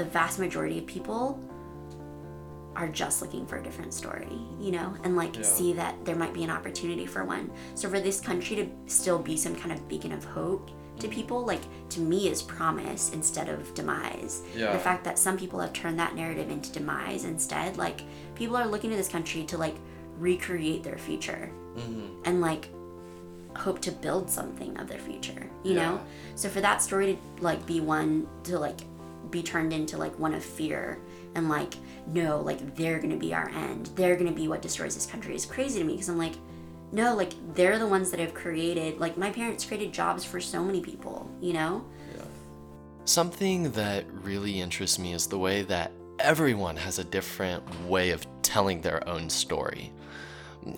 the vast majority of people are just looking for a different story, you know, and like Yeah. see that there might be an opportunity for one. So for this country to still be some kind of beacon of hope to people, like to me is promise instead of demise. Yeah. The fact that some people have turned that narrative into demise instead, like people are looking to this country to like recreate their future Mm-hmm. and like hope to build something of their future you Yeah. know so for that story to like be one to like be turned into like one of fear and like no like they're gonna be our end they're gonna be what destroys this country is crazy to me because i'm like no like they're the ones that have created like my parents created jobs for so many people you know Something that really interests me is the way that everyone has a different way of telling their own story.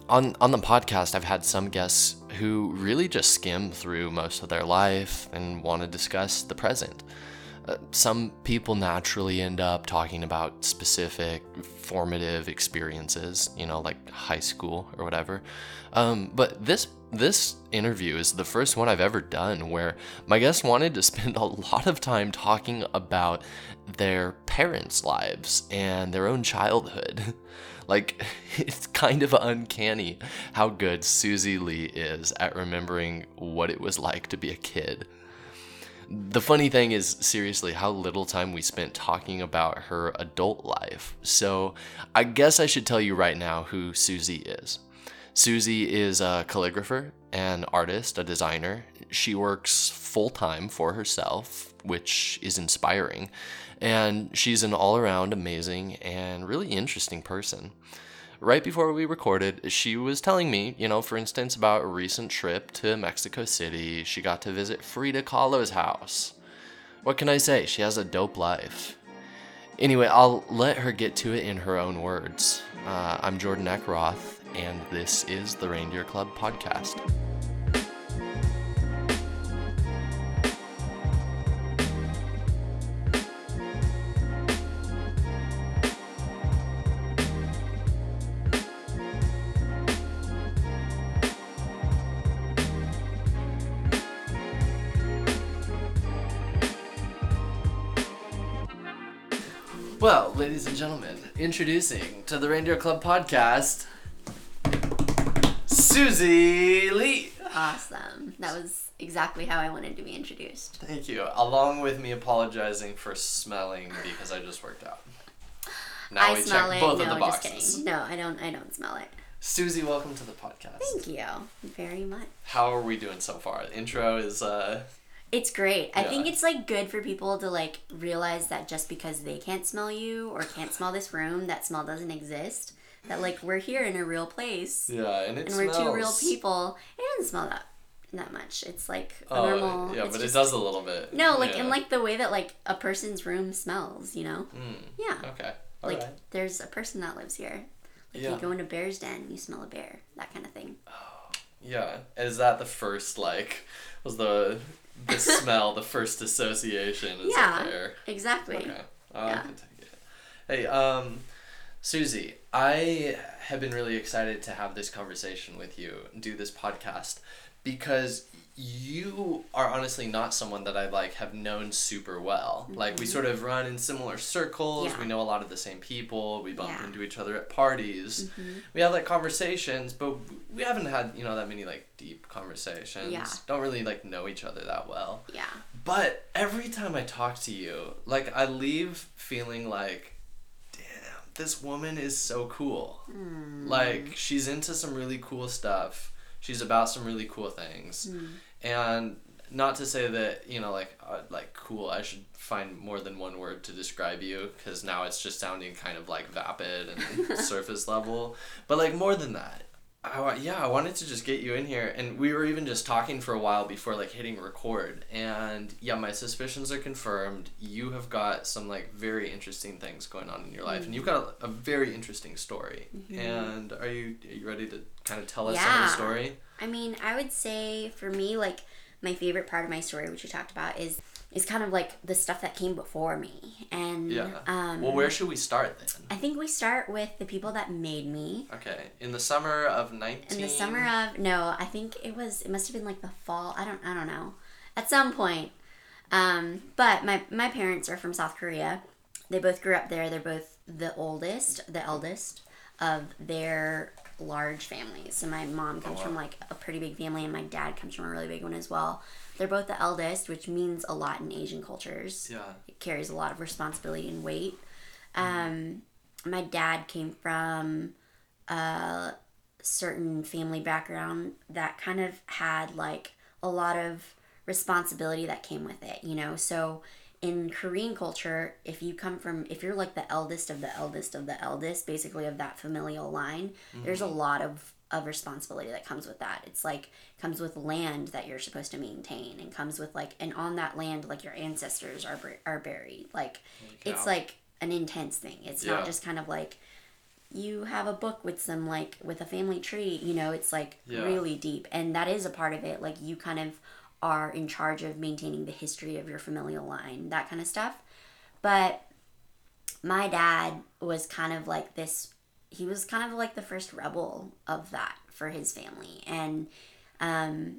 On, on the podcast, I've had some guests who really just skim through most of their life and want to discuss the present. Uh, some people naturally end up talking about specific formative experiences, you know, like high school or whatever. Um, but this this interview is the first one I've ever done where my guest wanted to spend a lot of time talking about their parents' lives and their own childhood. Like, it's kind of uncanny how good Suzy Lee is at remembering what it was like to be a kid. The funny thing is, seriously, how little time we spent talking about her adult life. So, I guess I should tell you right now who Suzy is. Suzy is a calligrapher, an artist, a designer. She works full time for herself, which is inspiring. And she's an all around amazing and really interesting person. Right before we recorded, she was telling me, you know, for instance, about a recent trip to Mexico City. She got to visit Frida Kahlo's house. What can I say? She has a dope life. Anyway, I'll let her get to it in her own words. Uh, I'm Jordan Eckroth, and this is the Reindeer Club podcast. Gentlemen, introducing to the Reindeer Club podcast, Suzy Lee. awesome that was exactly how i wanted to be introduced Thank you. Along with me apologizing for smelling because I just worked out. Now i we smell check it both no of the just boxes. kidding no i don't i don't smell it Suzy, welcome to the podcast. thank you very much How are we doing so far? The intro is uh It's great. I think it's like good for people to like realize that just because they can't smell you or can't smell this room, that smell doesn't exist. That like we're here in a real place yeah, and it and smells. we're two real people. It doesn't smell that that much. It's like a Oh, normal. yeah, but just- it does a little bit. No, like yeah. in like the way that like a person's room smells. You know? Mm, Yeah. okay. like Alright. there's a person that lives here. Like Yeah. you go into Bear's Den, you smell a bear. That kind of thing. Yeah. Is that the first like was the the smell the first association is Yeah. there? Exactly. Okay. I Yeah. take it. Hey, um, Suzy, I have been really excited to have this conversation with you, do this podcast, because you are honestly not someone that I like have known super well. Mm-hmm. Like we sort of run in similar circles. Yeah. We know a lot of the same people. We bump Yeah. into each other at parties. Mm-hmm. We have like conversations, but we haven't had you know that many like deep conversations. Yeah. Don't really like know each other that well. Yeah. But every time I talk to you, like I leave feeling like, damn, this woman is so cool. Mm. Like she's into some really cool stuff. She's about some really cool things. And not to say that, you know, like uh, like cool, I should find more than one word to describe you cuz now it's just sounding kind of like vapid and surface level. But like more than that. I, yeah, I wanted to just get you in here, and we were even just talking for a while before like hitting record. And yeah, my suspicions are confirmed. You have got some like very interesting things going on in your life, and you've got a, a very interesting story. Mm-hmm. And are you are you ready to kind of tell us some of Yeah. the story? I mean, I would say for me, like my favorite part of my story, which you talked about, is is kind of like the stuff that came before me. And Yeah. um, well, where should we start then? I think we start with the people that made me. Okay, in the summer of nineteen. In the summer of no, I think it was it must have been like the fall. I don't I don't know. At some point. Um, but my my parents are from South Korea they both grew up there. They're both the oldest, the eldest of their large families. So my mom comes wow. from like a pretty big family, and my dad comes from a really big one as well. They're both the eldest, which means a lot in Asian cultures. Yeah. It carries a lot of responsibility and weight. Um, my dad came from a certain family background that kind of had like a lot of responsibility that came with it, you know? So in Korean culture, if you come from, if you're like the eldest of the eldest of the eldest, basically of that familial line, there's a lot of, of responsibility that comes with that. It's like, comes with land that you're supposed to maintain and comes with like, and on that land, like your ancestors are, are buried. Like, it's like an intense thing. It's Yeah. not just kind of like, you have a book with some like with a family tree you know it's like Yeah. really deep and that is a part of it like you kind of are in charge of maintaining the history of your familial line that kind of stuff but my dad was kind of like this he was kind of like the first rebel of that for his family. And um,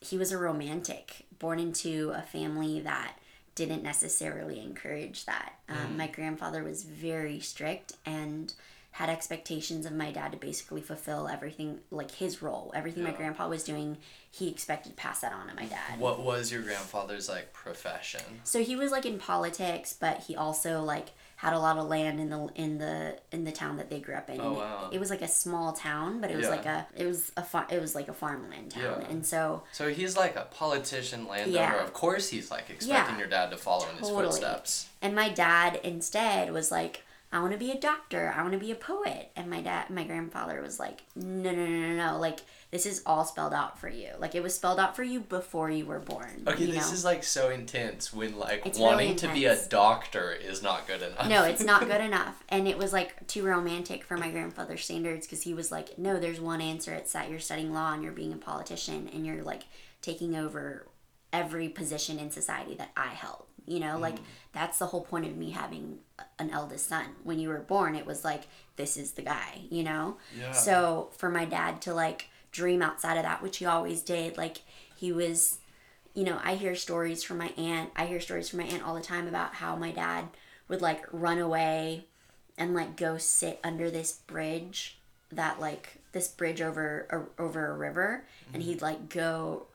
he was a romantic born into a family that didn't necessarily encourage that. Um, my grandfather was very strict and had expectations of my dad to basically fulfill everything like his role. Everything my grandpa was doing he expected to pass that on to my dad. What was your grandfather's like profession? so he was like in politics but he also like had a lot of land in the in the in the town that they grew up in Oh, wow. it was like a small town but it was Yeah. like a it was a far, it was like a farmland town Yeah. and so So he's like a politician, landowner. Yeah. Of course, he's like expecting your dad to follow in his footsteps. And my dad instead was like, I want to be a doctor. I want to be a poet. And my dad, my grandfather was like, no, no, no, no, no. Like this is all spelled out for you. Like it was spelled out for you before you were born. Okay, this know? is like so intense when like It's wanting really to be a doctor is not good enough. no, it's not good enough. And it was like too romantic for my grandfather's standards because he was like, no, there's one answer. It's that you're studying law and you're being a politician and you're like taking over every position in society that I held. You know, like mm. that's the whole point of me having an eldest son. When you were born, it was like, this is the guy, you know? Yeah. So for my dad to like dream outside of that, which he always did, like he was you know, I hear stories from my aunt. I hear stories from my aunt all the time about how my dad would like run away and like go sit under this bridge that like this bridge over a, over a river and mm-hmm. he'd like go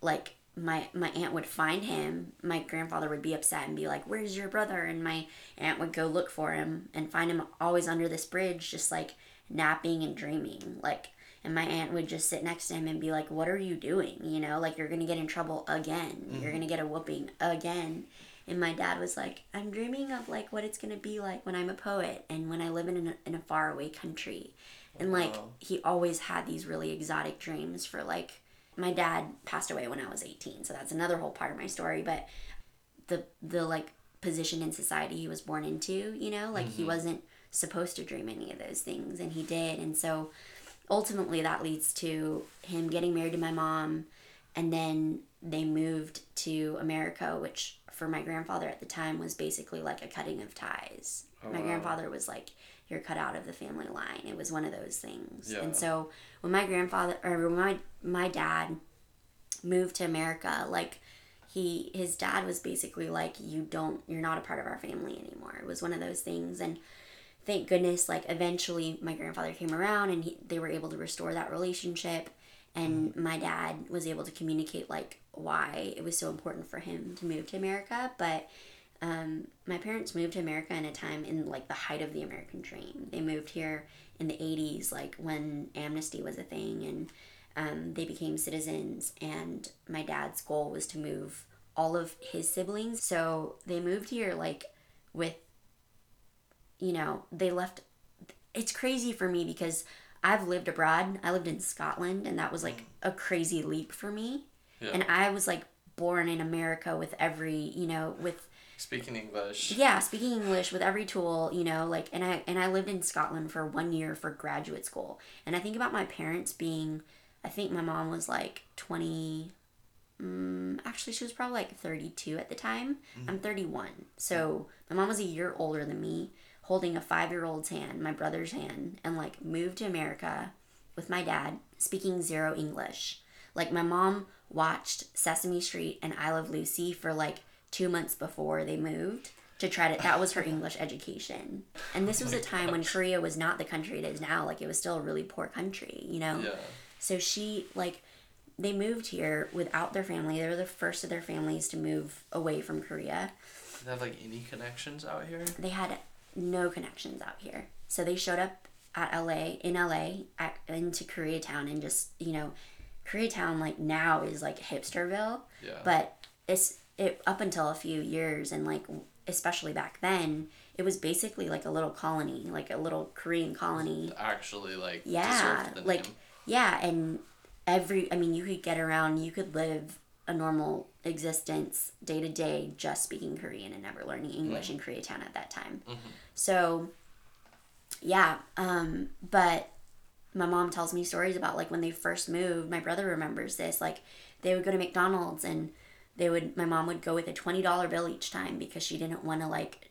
like my my aunt would find him my grandfather would be upset and be like where's your brother? And my aunt would go look for him and find him always under this bridge just like napping and dreaming like and my aunt would just sit next to him and be like what are you doing? You know like you're gonna get in trouble again. You're mm-hmm. gonna get a whooping again. And my dad was like i'm dreaming of like what it's gonna be like when i'm a poet and when i live in a, in a faraway country. And like Wow. he always had these really exotic dreams for like my dad passed away when I was 18, so that's another whole part of my story, but the the like position in society he was born into, you know, like he mm-hmm. wasn't supposed to dream any of those things and he did. And so ultimately that leads to him getting married to my mom and then they moved to America, which for my grandfather at the time was basically like a cutting of ties. Oh, my wow. grandfather was like you're cut out of the family line. It was one of those things. Yeah. And so when my grandfather or when my my dad moved to America, like he his dad was basically like you don't you're not a part of our family anymore. It was one of those things and thank goodness like eventually my grandfather came around and he, they were able to restore that relationship and mm-hmm. my dad was able to communicate like why it was so important for him to move to America, but um, my parents moved to America in a time in like the height of the American dream. They moved here in the 80s, like when amnesty was a thing, and um, they became citizens. And my dad's goal was to move all of his siblings. So they moved here like with, you know, they left. It's crazy for me because I've lived abroad. I lived in Scotland, and that was like a crazy leap for me. Yeah. And I was like born in America with every, you know, with Speaking English. yeah speaking english with every tool you know like and i and i lived in scotland for one year for graduate school. And i think about my parents being i think my mom was like 20 um, actually she was probably like 32 at the time. I'm 31 so my mom was a year older than me holding a five year old's hand my brother's hand and like moved to america with my dad speaking zero english. Like my mom watched sesame street and i love lucy for like two months before they moved to try to that was her English education. And this was a time when Korea was not the country it is now. Like it was still a really poor country, you know? Yeah. So she like they moved here without their family. They were the first of their families to move away from Korea. Do they have like any connections out here? They had no connections out here. So they showed up at LA in LA at, into Koreatown and just, you know, Koreatown like now is like hipsterville, Yeah. but it's it up until a few years and like especially back then, it was basically like a little colony, like a little Korean colony. actually like Yeah, like name. yeah, and every I mean, you could get around, you could live a normal existence day to day just speaking Korean and never learning English in Koreatown at that time. So yeah, um but my mom tells me stories about like when they first moved, my brother remembers this, like they would go to McDonald's and they would my mom would go with a $20 bill each time because she didn't want to like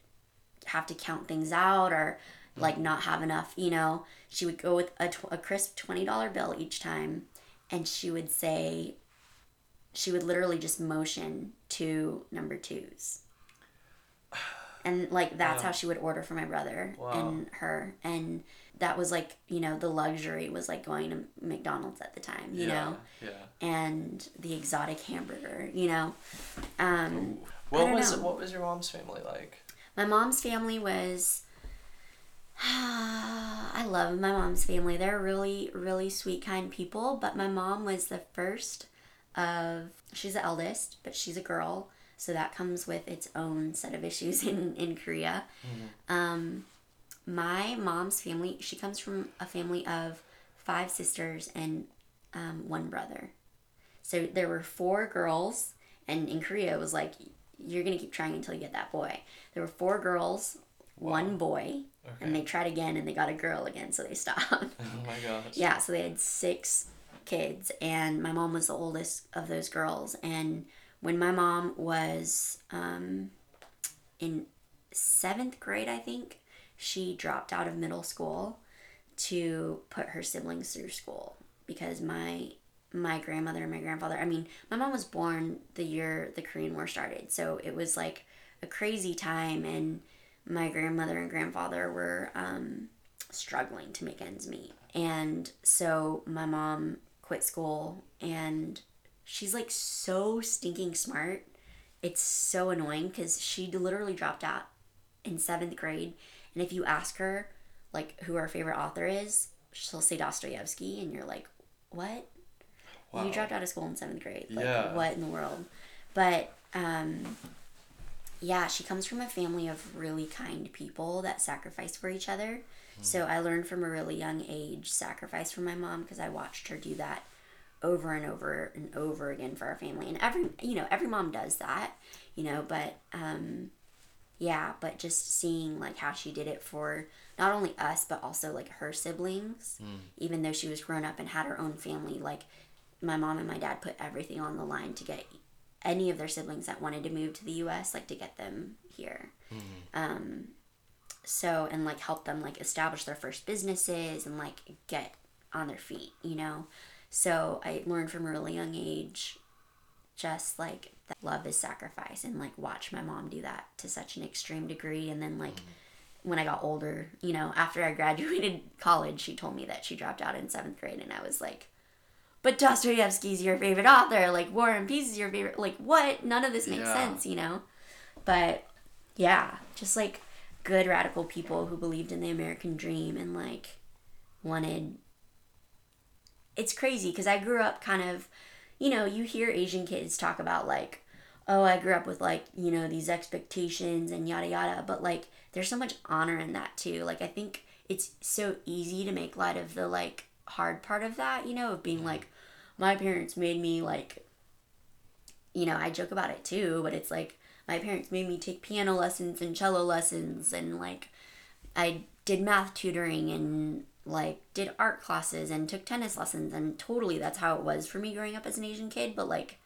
have to count things out or like not have enough, you know. She would go with a, tw- a crisp $20 bill each time and she would say, she would literally just motion to number twos. And like that's how she would order for my brother Wow. and her. And that was like, you know, the luxury was like going to McDonald's at the time, you yeah. know, Yeah. and the exotic hamburger, you know. Um, What was know. what was your mom's family like? my mom's family was I love my mom's family. They're really, really sweet, kind people. But my mom was the first of she's the eldest, but she's a girl, so that comes with its own set of issues in in Korea. Um, my mom's family, she comes from a family of five sisters and um, one brother. So there were four girls, and in Korea it was like you're gonna keep trying until you get that boy. There were four girls, one boy, and they tried again and they got a girl again, so they stopped. Oh my gosh. yeah, so they had six kids, and my mom was the oldest of those girls. And when my mom was um, in seventh grade, I think, she dropped out of middle school to put her siblings through school because my my grandmother and my grandfather i mean my mom was born the year the korean war started. So it was like a crazy time and my grandmother and grandfather were um, struggling to make ends meet. And so my mom quit school and she's like so stinking smart. It's so annoying because she literally dropped out in seventh grade and if you ask her like who her favorite author is she'll say dostoevsky and you're like what Wow. you dropped out of school in seventh grade. Like, Yeah. what in the world? But, um, yeah, she comes from a family of really kind people that sacrifice for each other. So I learned from a really young age sacrifice from my mom because I watched her do that over and over and over again for our family. And every, you know, every mom does that, you know, but, um, yeah, but just seeing like how she did it for not only us but also like her siblings, even though she was grown up and had her own family, like my mom and my dad put everything on the line to get any of their siblings that wanted to move to the U.S. like to get them here. Um, so and like help them like establish their first businesses and like get on their feet, you know. So I learned from a really young age, just like that love is sacrifice, and like watch my mom do that to such an extreme degree, and then like. Mm. When I got older, you know, after I graduated college, she told me that she dropped out in seventh grade, and I was like, but Dostoevsky's your favorite author. Like War and Peace is your favorite. Like what? None of this makes Yeah. sense, you know. But yeah, just like good radical people who believed in the American dream and like wanted. It's crazy because I grew up kind of, you know, you hear Asian kids talk about like, oh, I grew up with like you know these expectations and yada yada, but like there's so much honor in that too. Like I think it's so easy to make light of the like hard part of that, you know, of being mm-hmm. like, my parents made me like, you know, I joke about it too, but it's like my parents made me take piano lessons and cello lessons and like I did math tutoring and like did art classes and took tennis lessons and totally that's how it was for me growing up as an Asian kid, but like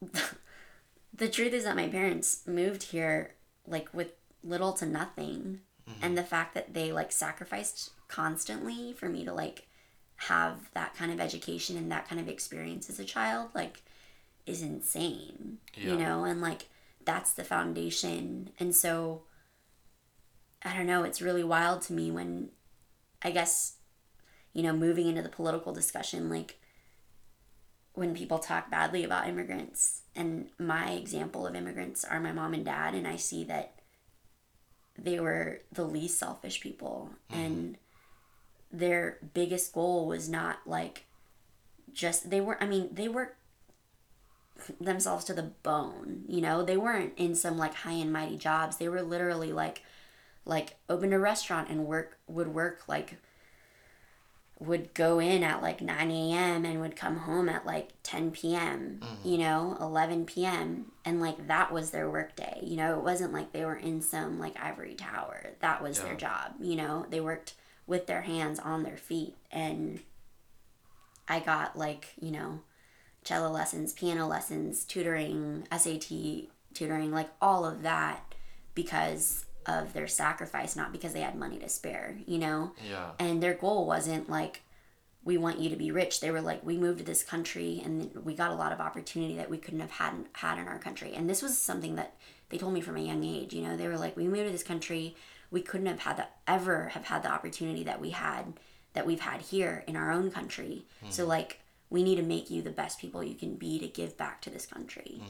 the truth is that my parents moved here like with little to nothing mm-hmm. and the fact that they like sacrificed constantly for me to like have that kind of education and that kind of experience as a child like is insane Yeah. you know and like that's the foundation. And so I don't know, it's really wild to me when I guess you know, moving into the political discussion like when people talk badly about immigrants and my example of immigrants are my mom and dad and I see that they were the least selfish people. Mm-hmm. And their biggest goal was not like just they were I mean they worked themselves to the bone you know? They weren't in some like high and mighty jobs. They were literally like like opened a restaurant and work would work like would go in at like 9 a.m. and would come home at like 10 p.m., mm-hmm. you know, 11 p.m. And like that was their work day. You know, it wasn't like they were in some like ivory tower. That was their job. You know, they worked with their hands on their feet. And I got like, you know, cello lessons, piano lessons, tutoring, SAT tutoring, like all of that because of their sacrifice, not because they had money to spare, you know? Yeah. and their goal wasn't like we want you to be rich. They were like we moved to this country and we got a lot of opportunity that we couldn't have had had in our country. And this was something that they told me from a young age you know? They were like we moved to this country. We couldn't have had the ever have had the opportunity that we had that we've had here in our own country. So mm-hmm. like we need to make you the best people you can be to give back to this country. Mm.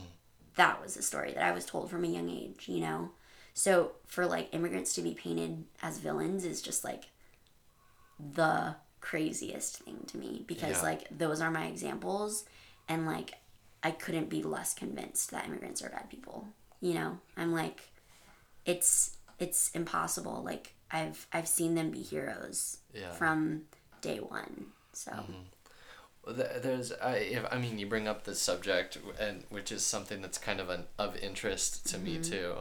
That was the story that i was told from a young age you know so for like immigrants to be painted as villains is just like the craziest thing to me because Yeah. like those are my examples and like I couldn't be less convinced that immigrants are bad people. You know, I'm like it's it's impossible. Like I've I've seen them be heroes Yeah. from day 1. So mm-hmm. Well, th- There's, I, if, I mean, you bring up the subject, and which is something that's kind of an, of interest to me mm-hmm. too,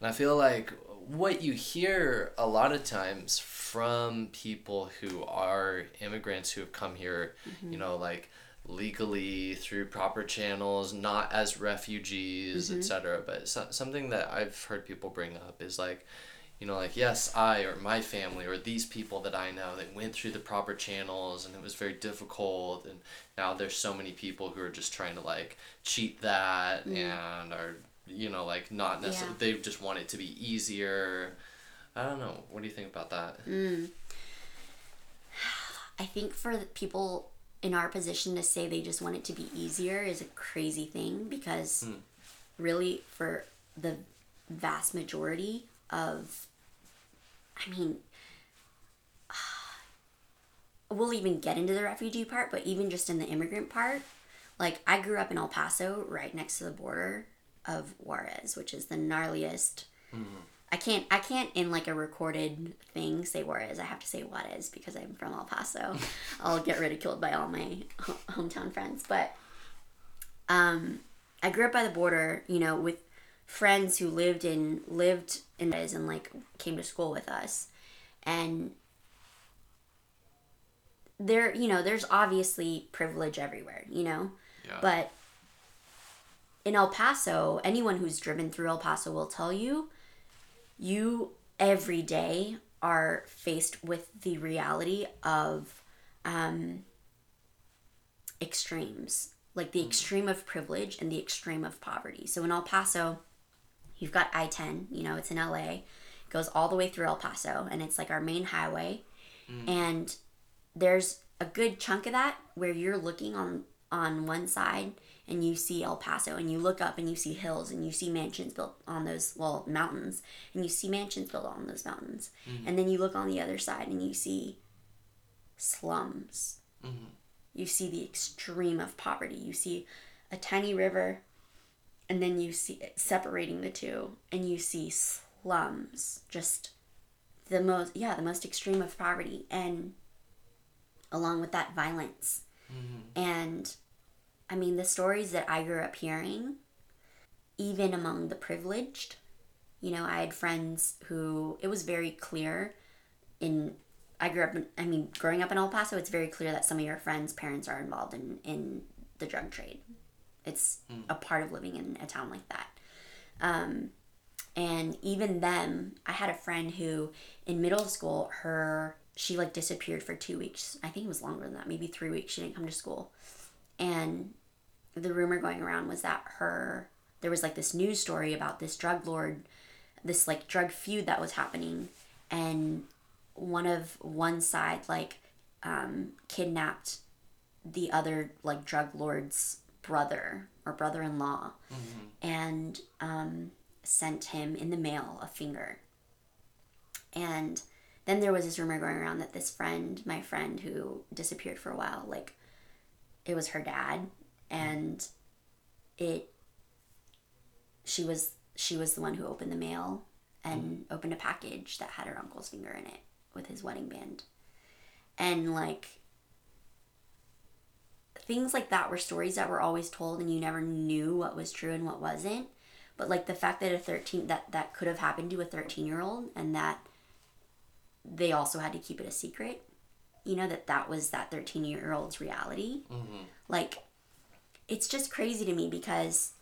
and I feel like what you hear a lot of times from people who are immigrants who have come here, mm-hmm. you know, like legally through proper channels, not as refugees, mm-hmm. etc. But so, something that I've heard people bring up is like, you know, like, yes, I or my family or these people that I know that went through the proper channels and it was very difficult. And now there's so many people who are just trying to like cheat that mm-hmm. and are, you know, like not necessarily, they just want it to be easier. I don't know. What do you think about that? Mm. I think for people in our position to say they just want it to be easier is a crazy thing because hmm. really for the vast majority of I mean we'll even get into the refugee part, but even just in the immigrant part, like I grew up in El Paso right next to the border of Juarez, which is the gnarliest I can't I can't in like a recorded thing say Juarez. I have to say Juarez because I'm from El Paso. I'll get ridiculed by all my hometown friends. But um, I grew up by the border, you know, with friends who lived in lived in Juarez and like came to school with us, and there you know there's obviously privilege everywhere, you know, Yeah. but in El Paso, anyone who's driven through El Paso will tell you you every day are faced with the reality of um, extremes, like the extreme of privilege and the extreme of poverty. So in El Paso, you've got I 10, you know, it's in LA, it goes all the way through El Paso, and it's like our main highway. And there's a good chunk of that where you're looking on on one side and you see El Paso and you look up and you see hills and you see mansions built on those well mountains and you see mansions built on those mountains. Mm-hmm. And then you look on the other side and you see slums. Mm-hmm. You see the extreme of poverty. You see a tiny river and then you see it separating the two and you see slums. Just the most yeah the most extreme of poverty and along with that violence. Mm-hmm. And i mean the stories that i grew up hearing even among the privileged you know i had friends who it was very clear in i grew up in i mean growing up in el paso it's very clear that some of your friends parents are involved in in the drug trade. It's a part of living in a town like that. Um, and even them i had a friend who in middle school her she like disappeared for two weeks. I think it was longer than that maybe three weeks. She didn't come to school and the rumor going around was that her there was like this news story about this drug lord, this like drug feud that was happening, and one of one side like um, kidnapped the other like drug lord's brother or brother-in-law and um, sent him in the mail a finger. And then there was this rumor going around that this friend my friend who disappeared for a while like it was her dad and it she was she was the one who opened the mail and opened a package that had her uncle's finger in it with his wedding band. And like things like that were stories that were always told and you never knew what was true and what wasn't. But like the fact that a 13 that that could have happened to a 13 year old and that they also had to keep it a secret you know that that was that 13 year old's reality mm-hmm. like it's just crazy to me because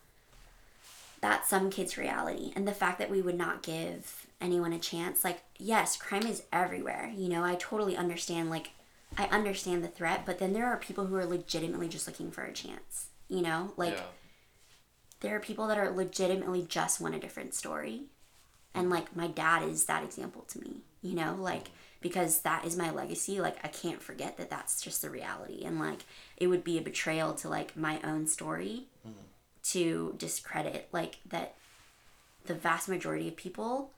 that's some kids reality. And the fact that we would not give anyone a chance like yes crime is everywhere you know i totally understand like i understand the threat but then there are people who are legitimately just looking for a chance you know? Like yeah. there are people that are legitimately just want a different story. And like my dad is that example to me you know? Like because that is my legacy like i can't forget that that's just the reality and like it would be a betrayal to like my own story mm-hmm. to discredit like that the vast majority of people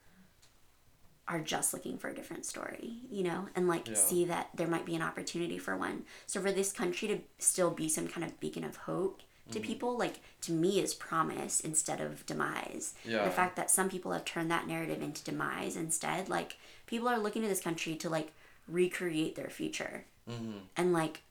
are just looking for a different story, you know, and like Yeah. see that there might be an opportunity for one. So for this country to still be some kind of beacon of hope to mm. people, like to me is promise instead of demise. Yeah. The fact that some people have turned that narrative into demise instead, like people are looking to this country to like recreate their future mm-hmm. and like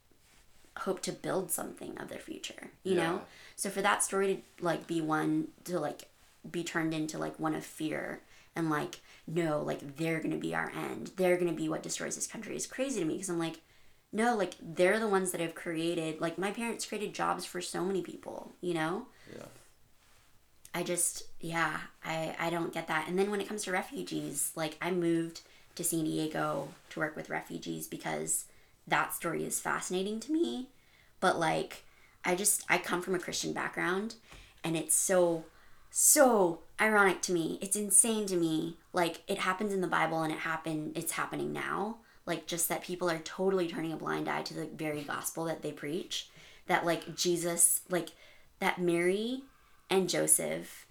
hope to build something of their future, you Yeah. know? So for that story to like be one to like be turned into like one of fear and like no, like they're gonna be our end. They're gonna be what destroys this country is crazy to me because I'm like, no, like they're the ones that have created like my parents created jobs for so many people, you know? Yeah. I just yeah, I I don't get that. And then when it comes to refugees, like I moved to San Diego to work with refugees because that story is fascinating to me. But like I just I come from a Christian background and it's so so ironic to me. It's insane to me. Like it happens in the Bible and it happened it's happening now. Like just that people are totally turning a blind eye to the very gospel that they preach. That like Jesus like that Mary and Joseph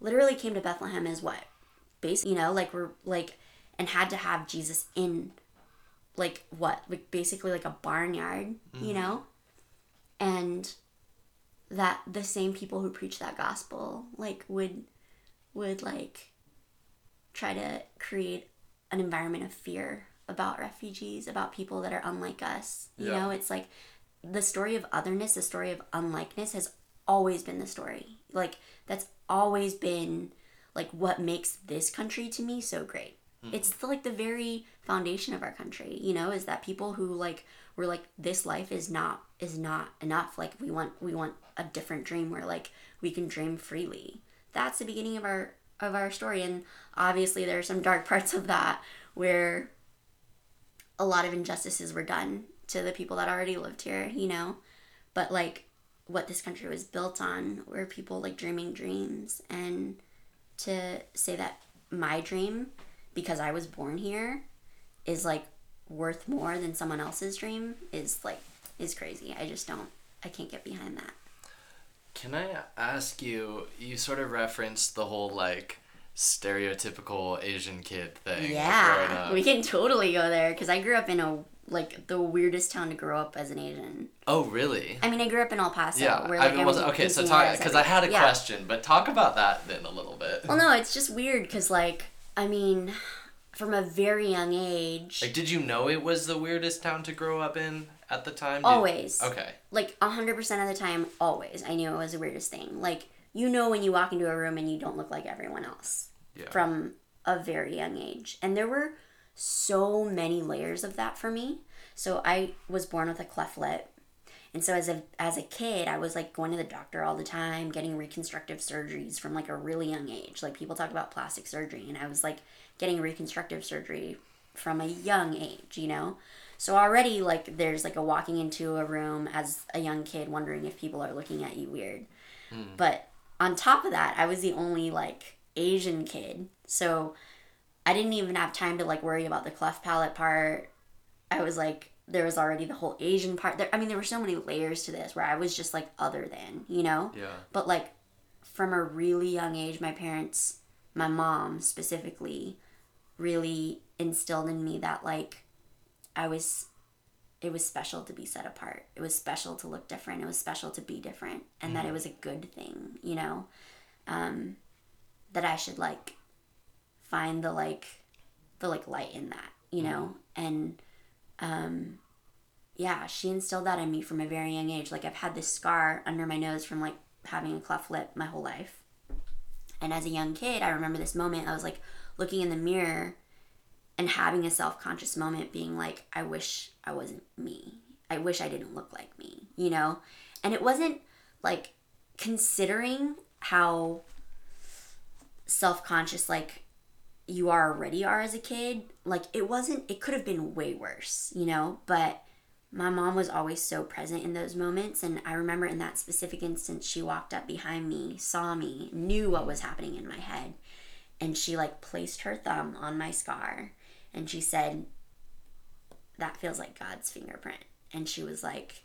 literally came to Bethlehem as what? Base you know, like we're like and had to have Jesus in like what? Like basically like a barnyard, you mm-hmm. know? And that the same people who preach that gospel like would would like try to create an environment of fear about refugees, about people that are unlike us. You Yeah. know, it's like the story of otherness, the story of unlikeness has always been the story. Like that's always been like what makes this country to me so great. Mm-hmm. It's the, like the very foundation of our country, you know, is that people who like were like this life is not is not enough. Like we want we want a different dream where like we can dream freely. That's the beginning of our of our story and obviously there are some dark parts of that where a lot of injustices were done to the people that already lived here, you know. But like what this country was built on were people like dreaming dreams and to say that my dream because I was born here is like worth more than someone else's dream is like is crazy. I just don't I can't get behind that. Can I ask you? You sort of referenced the whole like stereotypical Asian kid thing. Yeah. We can totally go there cuz I grew up in a like the weirdest town to grow up as an Asian. Oh, really? I mean, I grew up in El Paso Yeah. where I like mean, was, everything- okay, so talk because I had a. Yeah. question, but talk about that then a little bit. Well, no, it's just weird because, like, I mean, from a very young age, Like, did you know it was the weirdest town to grow up in at the time? Did- always, Okay. like, 100% of the time, always, I knew it was the weirdest thing. Like, you know when you walk into a room and you don't look like everyone else Yeah. from a very young age. And there were so many layers of that for me. So I was born with a cleft lip. And so as a as a kid, I was like going to the doctor all the time, getting reconstructive surgeries from like a really young age. Like people talk about plastic surgery and I was like getting reconstructive surgery from a young age, you know? So already like there's like a walking into a room as a young kid wondering if people are looking at you weird. Hmm. But on top of that, I was the only like Asian kid. So I didn't even have time to like worry about the cleft palate part. I was like there was already the whole Asian part. There I mean there were so many layers to this where I was just like other than, you know? Yeah. But like from a really young age, my parents, my mom specifically, really instilled in me that like I was it was special to be set apart. It was special to look different. It was special to be different and that it was a good thing, you know. Um that I should like find the like the like light in that, you know? And um yeah, she instilled that in me from a very young age. Like I've had this scar under my nose from like having a cleft lip my whole life. And as a young kid, I remember this moment. I was like looking in the mirror and having a self conscious moment, being like, I wish I wasn't me. I wish I didn't look like me, you know? And it wasn't like considering how self conscious, like, you are already are as a kid, like, it wasn't, it could have been way worse, you know? But my mom was always so present in those moments and i remember in that specific instance she walked up behind me saw me knew what was happening in my head and she like placed her thumb on my scar and she said that feels like god's fingerprint. And she was like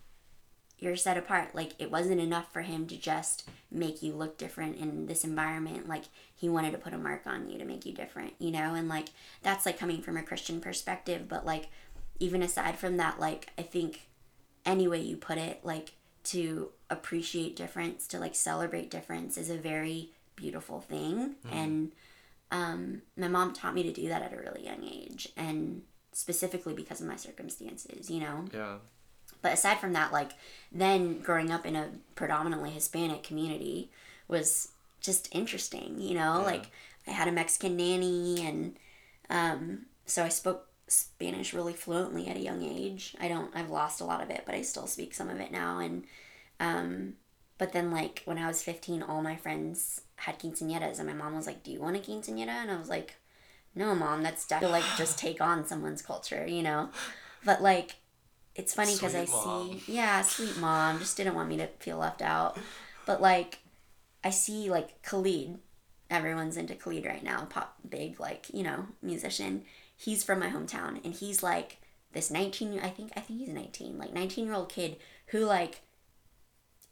you're set apart. Like it wasn't enough for him to just make you look different in this environment. Like he wanted to put a mark on you to make you different you know? And like that's like coming from a christian perspective. But like even aside from that, like I think any way you put it, like to appreciate difference, to like celebrate difference is a very beautiful thing. Mm-hmm. And um, my mom taught me to do that at a really young age, and specifically because of my circumstances, you know. Yeah. But aside from that, like then growing up in a predominantly Hispanic community was just interesting, you know. Like I had a Mexican nanny, and um, so I spoke Spanish really fluently at a young age. I don't. I've lost a lot of it, but I still speak some of it now. And um, but then like when I was fifteen, all my friends had quinceañeras, and my mom was like, "Do you want a quinceañera?" And I was like, "No, mom. That's definitely like just take on someone's culture, you know." But like, it's funny because I mom. see, yeah, sweet mom just didn't want me to feel left out. But like, I see like Khalid. Everyone's into Khalid right now, pop big like you know musician. He's from my hometown, and he's like this nineteen. I think I think he's nineteen, like nineteen year old kid who like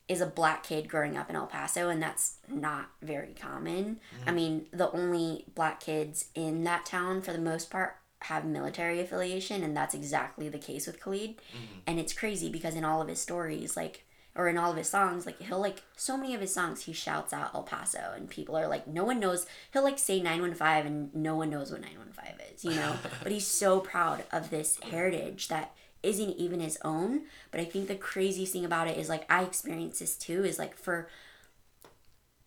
is a black kid growing up in El Paso, and that's not very common. I mm. mean, the only black kids in that town, for the most part, have military affiliation, and that's exactly the case with Khalid. Mm. And it's crazy because in all of his stories, like, or in all of his songs, like, he'll, like, so many of his songs, he shouts out El Paso, and people are like, no one knows, he'll, like, say 915, and no one knows what 915 is, you know? but he's so proud of this heritage that isn't even his own. But I think the craziest thing about it is like I experienced this too is like for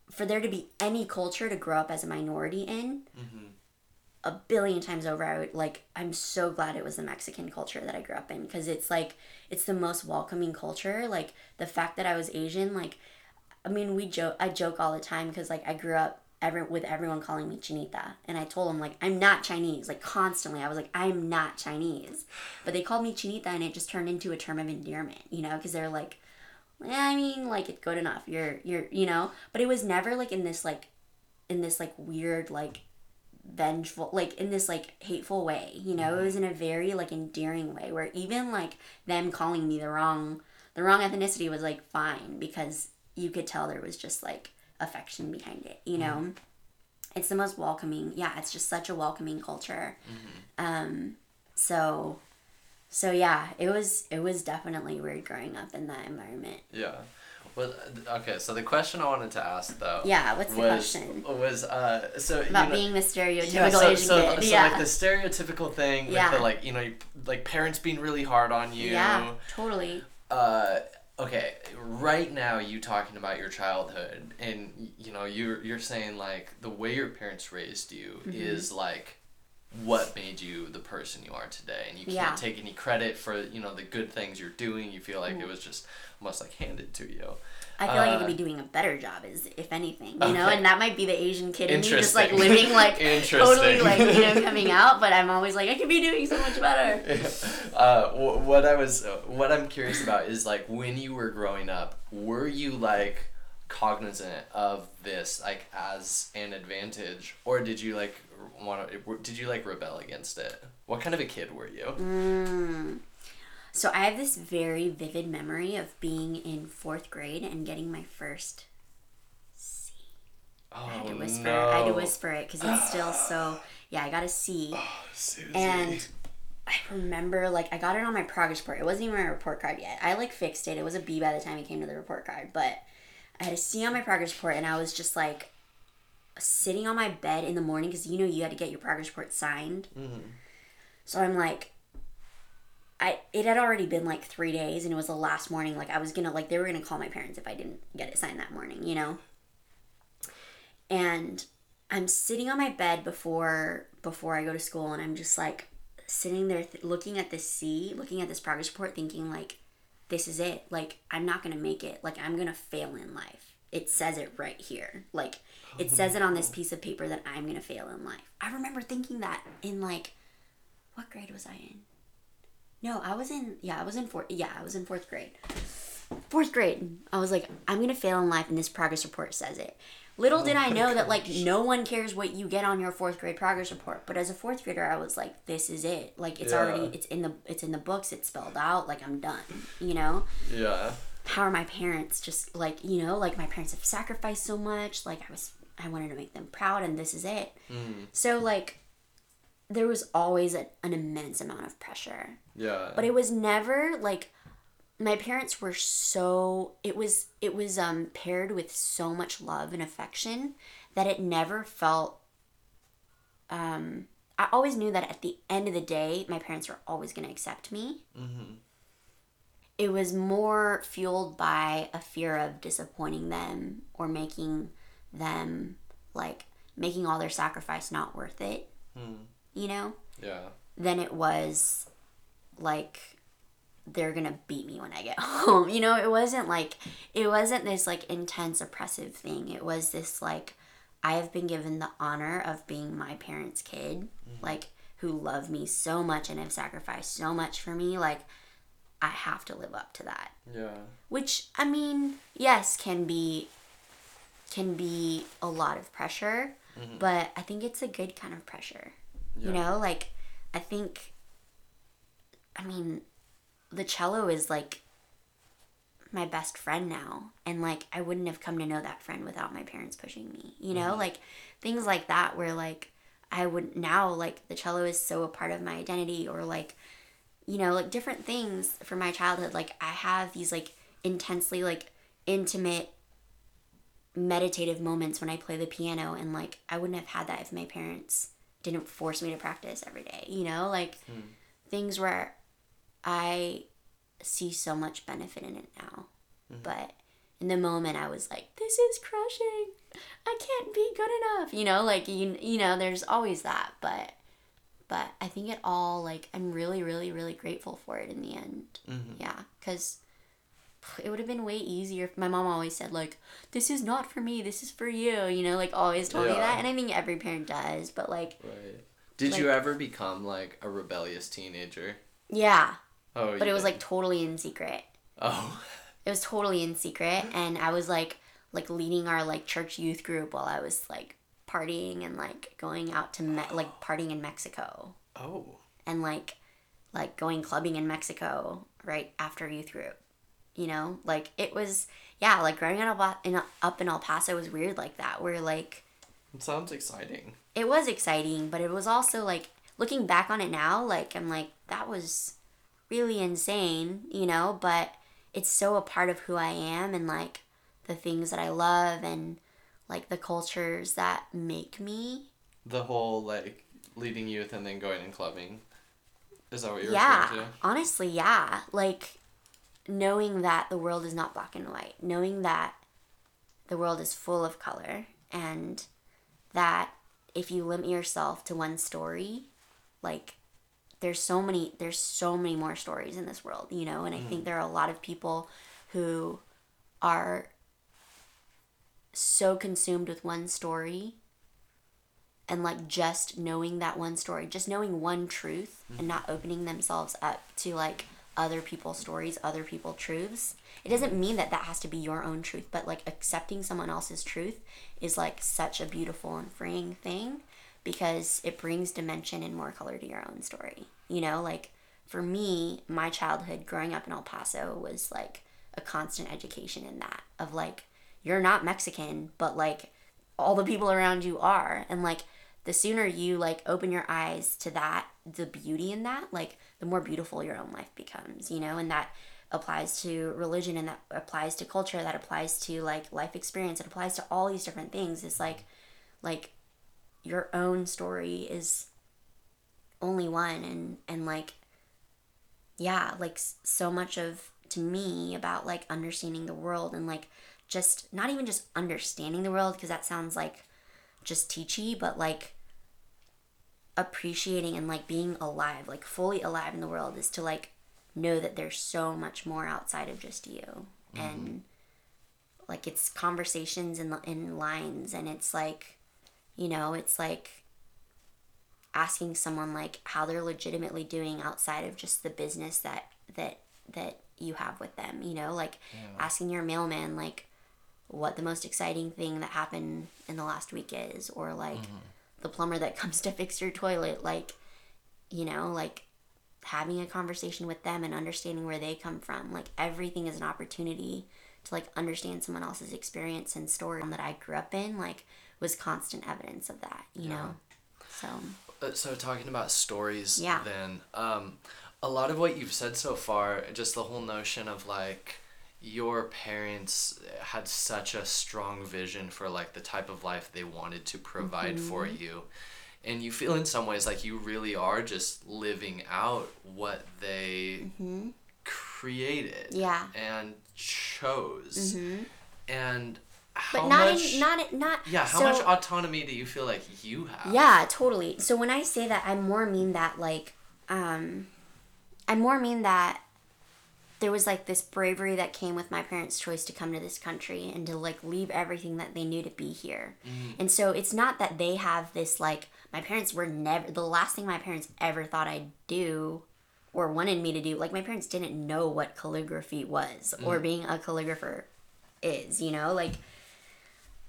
for there to be any culture to grow up as a minority in mm-hmm. a billion times over I would like I'm so glad it was the Mexican culture that I grew up in because it's like it's the most welcoming culture like the fact that I was Asian like I mean we joke I joke all the time because like I grew up every with everyone calling me Chinita. And I told them like I'm not Chinese like constantly. I was like I'm not Chinese. But they called me Chinita and it just turned into a term of endearment you know because they're like "Eh, I mean like it's good enough. You're you're you know? But it was never like in this like in this like weird like vengeful like in this like hateful way you know? It was in a very like endearing way where even like them calling me the wrong the wrong ethnicity was like fine because you could tell there was just like affection behind it you know it's the most welcoming yeah it's just such a welcoming culture um so so yeah it was it was definitely weird growing up in that environment Yeah. Well, uh, okay. So the question I wanted to ask though. Yeah, what's the was, question? Was uh so about you know, being the stereotypical yeah, so, asian so, kid so yeah like the stereotypical thing with Yeah. the like you know like parents being really hard on you. yeah totally Uh, okay, right now you talking about your childhood, and you know you're you're saying like the way your parents raised you Mm-hmm. is like what made you the person you are today, and you can't Yeah. take any credit for you know the good things you're doing. You feel like it was just almost like handed to you. I feel like I Uh, could be doing a better job, is if anything, you know, and that might be the Asian kid in me just like living like totally like you know coming out, but I'm always like I could be doing so much better. uh, wh- what I was, uh, what I'm curious about is like when you were growing up, were you like cognizant of this like as an advantage or did you like want to did you like rebel against it? What kind of a kid were you? Mm. So I have this very vivid memory of being in fourth grade and getting my first C. oh I had to oh, whisper. no I had to whisper it because it's still so. Yeah, I got a C. Oh, Suzy. And I remember, like, I got it on my progress report. It wasn't even my report card yet. I, like, fixed it. It was a B by the time it came to the report card. But I had a C on my progress report, and I was just, like, sitting on my bed in the morning because, you know, you had to get your progress report signed. Mm-hmm. So I'm like, I it had already been like three days, and it was the last morning. Like I was gonna like they were gonna call my parents if I didn't get it signed that morning, you know. And I'm sitting on my bed before before I go to school, and I'm just like sitting there th- looking at the C, looking at this progress report, thinking like, this is it. Like I'm not gonna make it. Like I'm gonna fail in life. It says it right here. Like it oh says it on this piece of paper that I'm gonna fail in life. I remember thinking that in like, what grade was I in? No, I was in yeah, I was in fourth yeah, I was in fourth grade. Fourth grade. I was like, I'm gonna fail in life and this progress report says it. Little did oh I know that like no one cares what you get on your fourth grade progress report. But as a fourth grader I was like, this is it. Like it's Yeah. already it's in the it's in the books, it's spelled out, like I'm done. You know? yeah How are my parents just like, you know, like my parents have sacrificed so much, like I was I wanted to make them proud and this is it. Mm. So like there was always a, an immense amount of pressure. Yeah. But it was never like my parents were so it was it was um paired with so much love and affection that it never felt um i always knew that at the end of the day my parents were always going to accept me. It was more fueled by a fear of disappointing them or making them like making all their sacrifice not worth it you know yeah than it was like they're gonna beat me when I get home. You know, it wasn't like it wasn't this like intense oppressive thing. It was this like I have been given the honor of being my parents' kid, mm-hmm. like who love me so much and have sacrificed so much for me. Like I have to live up to that. yeah Which I mean, yes, can be can be a lot of pressure, mm-hmm. but I think it's a good kind of pressure. You know, like I think I mean, the cello is like my best friend now and like I wouldn't have come to know that friend without my parents pushing me. You know, mm-hmm. like things like that where like I would now like the cello is so a part of my identity or like you know, like different things from my childhood. Like I have these like intensely like intimate meditative moments when I play the piano and like I wouldn't have had that if my parents didn't force me to practice every day, you know? Like hmm. things where I see so much benefit in it now. Mm-hmm. But in the moment I was like, this is crushing. I can't be good enough. You know, like you you know, there's always that, but but I think it all like I'm really really really grateful for it in the end. Mm-hmm. Yeah, cuz it would have been way easier if my mom always said like this is not for me, this is for you, you know, like always told me that. And I think every parent does, but like right. Did you ever become like a rebellious teenager? Yeah, oh but it was like totally in secret. oh. It was totally in secret and I was like like leading our like church youth group while I was like partying and like going out to me- like partying in Mexico. Oh. And like like going clubbing in Mexico right after youth group. You know, like it was yeah, like growing up in up in El Paso was weird like that where like it sounds exciting. it was exciting, but it was also like looking back on it now, like I'm like that was really insane, you know, but it's so a part of who I am and like the things that I love and like the cultures that make me. the whole like leading youth and then going and clubbing. Is that what you're yeah, referring to? honestly, yeah. Like knowing that the world is not black and white, knowing that the world is full of color and that if you limit yourself to one story, like there's so many there's so many more stories in this world, you know, and I think mm. there are a lot of people who are so consumed with one story and like just knowing that one story, just knowing one truth and mm-hmm. not opening themselves up to like other people's stories, other people's truths. It doesn't mean that that has to be your own truth, but like accepting someone else's truth is like such a beautiful and freeing thing because it brings dimension and more color to your own story. You know, like for me, my childhood growing up in El Paso was like a constant education in that of like you're not Mexican, but like all the people around you are and like the sooner you like open your eyes to that the beauty in that like the more beautiful your own life becomes you know and that applies to religion and that applies to culture that applies to like life experience it applies to all these different things. It's like like your own story is only one and and like yeah like so much of to me about like understanding the world and like just not even just understanding the world because that sounds like just teachy but like appreciating and like being alive like fully alive in the world is to like know that there's so much more outside of just you mm-hmm. and like it's conversations in in lines and it's like you know it's like asking someone like how they're legitimately doing outside of just the business that that that you have with them you know like yeah. asking your mailman like what the most exciting thing that happened in the last week is or like mm-hmm. The plumber that comes to fix your toilet like you know like having a conversation with them and understanding where they come from. Like everything is an opportunity to like understand someone else's experience and story that I grew up in like was constant evidence of that you yeah. know? So. Uh, so talking about stories yeah. then um a lot of what you've said so far just the whole notion of like your parents had such a strong vision for like the type of life they wanted to provide mm-hmm. for you and you feel in some ways like you really are just living out what they mm-hmm. created yeah and chose mm-hmm. and how but not much, in, not not yeah how so, much autonomy do you feel like you have yeah totally so when i say that i more mean that like um i more mean that there was like this bravery that came with my parents' choice to come to this country and to like leave everything that they knew to be here. Mm. And so it's not that they have this like my parents were never the last thing my parents ever thought I'd do or wanted me to do. Like my parents didn't know what calligraphy was mm. or being a calligrapher is, you know? Like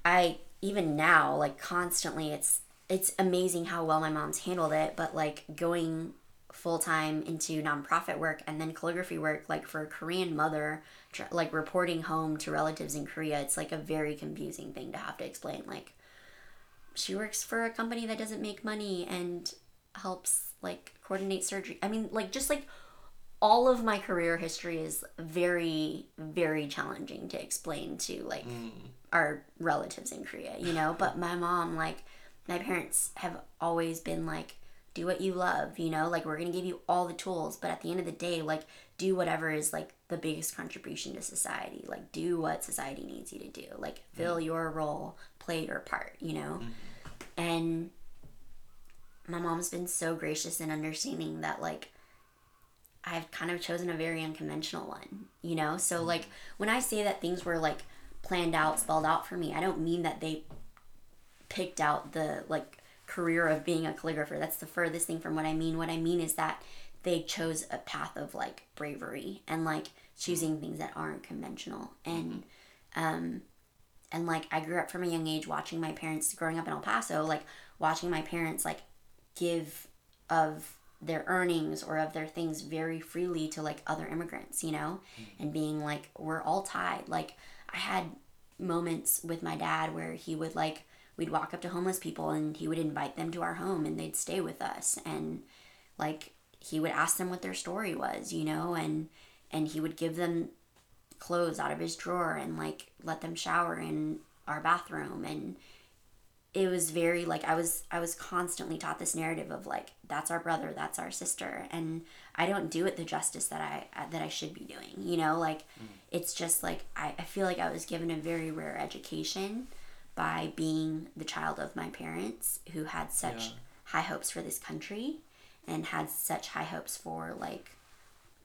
I even now like constantly it's it's amazing how well my mom's handled it, but like going full time into nonprofit work and then calligraphy work like for a Korean mother tr- like reporting home to relatives in Korea it's like a very confusing thing to have to explain like she works for a company that doesn't make money and helps like coordinate surgery I mean like just like all of my career history is very very challenging to explain to like mm. our relatives in Korea you know but my mom like my parents have always been like do what you love you know? Like we're gonna give you all the tools but at the end of the day like do whatever is like the biggest contribution to society. Like do what society needs you to do. Like fill mm your role play your part you know? Mm and my mom's been so gracious and understanding that like i've kind of chosen a very unconventional one you know? So mm like when i say that things were like planned out spelled out for me i don't mean that they picked out the like career of being a calligrapher. That's the furthest thing from what I mean. What I mean is that they chose a path of like bravery and like choosing things that aren't conventional and um and like I grew up from a young age watching my parents growing up in El Paso like watching my parents like give of their earnings or of their things very freely to like other immigrants, you know, mm-hmm. and being like we're all tied. Like I had moments with my dad where he would like we'd walk up to homeless people and he would invite them to our home and they'd stay with us. And like he would ask them what their story was you know and and he would give them clothes out of his drawer and like let them shower in our bathroom. And it was very like I was I was constantly taught this narrative of like that's our brother that's our sister. And I don't do it the justice that I that I should be doing you know like mm. it's just like I, I feel like I was given a very rare education by being the child of my parents who had such yeah. high hopes for this country and had such high hopes for like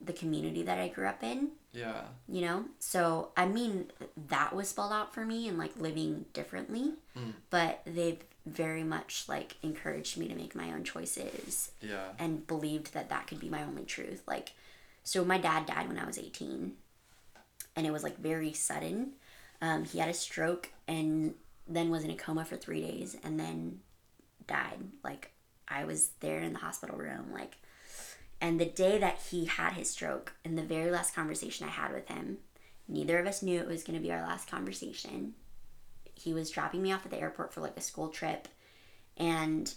the community that I grew up in. Yeah. You know? So, I mean, that was spelled out for me and like living differently, mm. but they've very much like encouraged me to make my own choices. Yeah. And believed that that could be my only truth. Like, so my dad died when I was 18, and it was like very sudden. Um, he had a stroke and then was in a coma for three days and then died. Like I was there in the hospital room, like, and the day that he had his stroke, in the very last conversation I had with him, neither of us knew it was to be our last conversation. He was dropping me off at the airport for like a school trip, and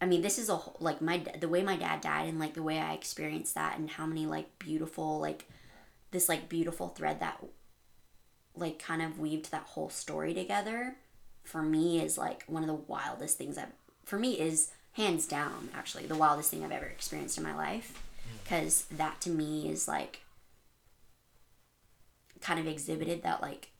I mean, this is a whole, like my the way my dad died and like the way I experienced that and how many like beautiful like this like beautiful thread that like kind of weaved that whole story together for me is like one of the wildest things I've for me is hands down actually the wildest thing I've ever experienced in my life. Mm. Because that to me is like kind of exhibited that like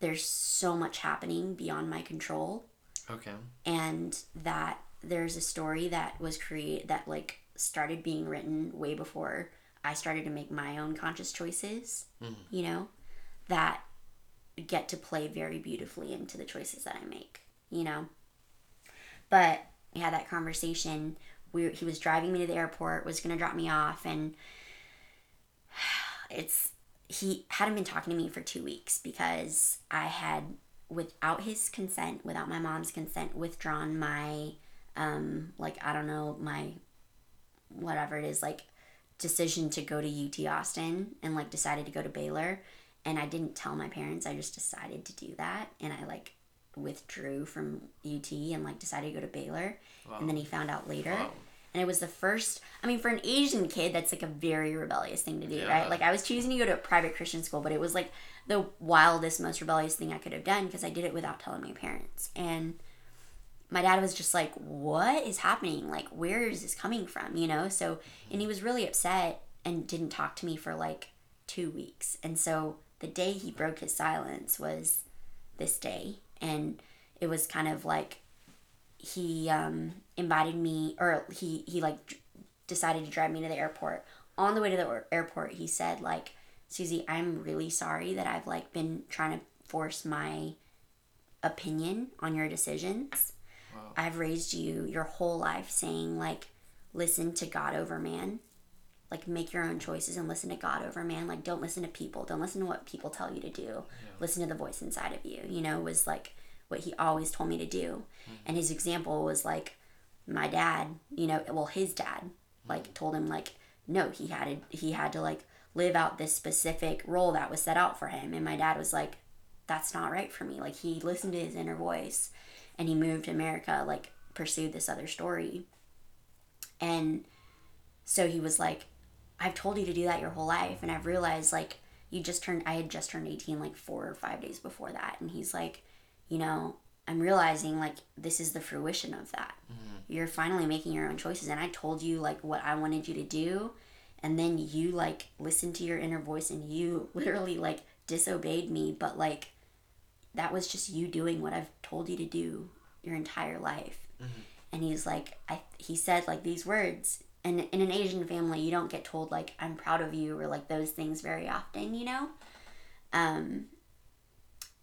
there's so much happening beyond my control. Okay. and that there's a story that was created that like started being written way before I started to make my own conscious choices, mm. you know, that get to play very beautifully into the choices that I make, you know. But we had that conversation. We he was driving me to the airport, was gonna drop me off, and it's he hadn't been talking to me for two weeks because I had, without his consent, without my mom's consent, withdrawn my, um, like I don't know my, whatever it is, like decision to go to UT Austin and like decided to go to Baylor, and I didn't tell my parents. I just decided to do that, and I like withdrew from UT and like decided to go to Baylor, and then he found out later. Wow. And it was the first, I mean, for an Asian kid, that's like a very rebellious thing to do, Yeah. right? Like, I was choosing to go to a private Christian school, but it was like the wildest, most rebellious thing I could have done because I did it without telling my parents. And my dad was just like, What is happening? Like, where is this coming from? You know? So, and he mm-hmm. was really upset and didn't talk to me for like two weeks. And so the day he broke his silence was this day. And it was kind of like, he um, invited me or he he like d- decided to drive me to the airport on the way to the air- airport he said like Suzy i'm really sorry that i've like been trying to force my opinion on your decisions Wow. i've raised you your whole life saying like listen to god over man like make your own choices and listen to god over man. Like don't listen to people. Don't listen to what people tell you to do. Listen to the voice inside of you you know was like what he always told me to do. Hmm. And his example was like my dad you know well his dad hmm. like told him like no he had to he had to like live out this specific role that was set out for him. And my dad was like that's not right for me. Like he listened to his inner voice and he moved to america like pursued this other story. And so he was like i've told you to do that your whole life and i've realized like you just turned i had just turned 18 like four or five days before that and he's like you know i'm realizing like this is the fruition of that. Mm-hmm. You're finally making your own choices and i told you like what i wanted you to do and then you like listened to your inner voice and you literally like disobeyed me but like that was just you doing what i've told you to do your entire life. Mm-hmm. And he's like I, he said like these words and in an asian family you don't get told like i'm proud of you or like those things very often you know? Um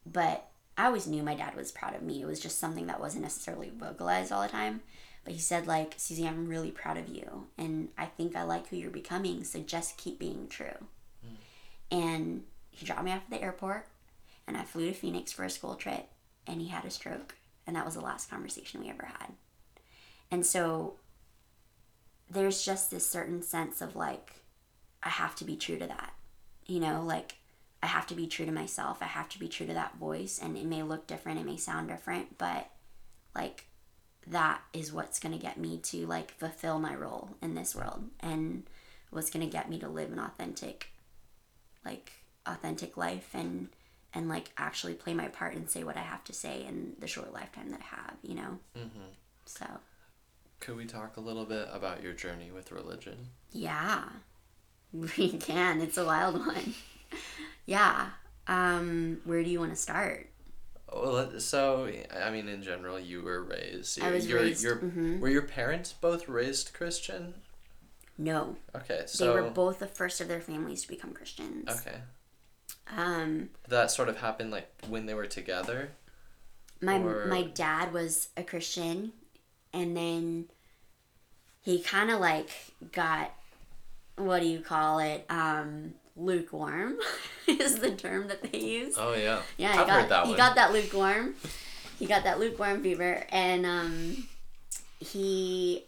but i always knew my dad was proud of me. It was just something that wasn't necessarily vocalized all the time. But he said like Suzy i'm really proud of you and i think i like who you're becoming so just keep being true. And he dropped me off at the airport and i flew to phoenix for a school trip and he had a stroke and that was the last conversation we ever had. And so there's just this certain sense of like i have to be true to that you know like i have to be true to myself i have to be true to that voice and it may look different it may sound different but like that is what's going to get me to like fulfill my role in this world and what's going to get me to live an authentic like authentic life and and like actually play my part and say what I have to say in the short lifetime that I have, you know. Mm-hmm. So Could we talk a little bit about your journey with religion? yeah, we can. It's a wild one. yeah. Um, where do you want to start? Well, so I mean, in general, you were raised. I was you're, raised- You're, mhm. Were your parents both raised Christian? No, Okay, so they were both the first of their families to become Christians. okay, Um, that sort of happened like when they were together. my Or- my dad was a Christian, and then he kind of like got what do you call it? Um, lukewarm is the term that they use. Oh yeah. Yeah, I've he got heard that he one. got that lukewarm. He got that lukewarm fever, and um, he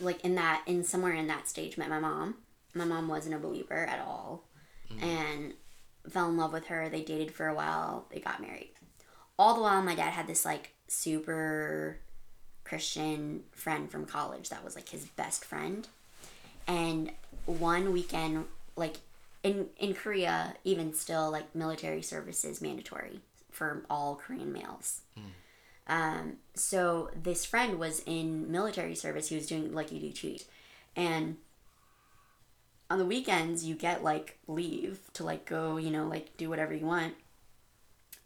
like in that in somewhere in that stage met my mom. My mom wasn't a believer at all, and fell in love with her. They dated for a while. They got married. All the while, my dad had this like super Christian friend from college that was like his best friend. And one weekend, like in in Korea, even still, like military service is mandatory for all Korean males. Um, so this friend was in military service. He was doing like you do cheat, and on the weekends you get like leave to like go, you know, like do whatever you want.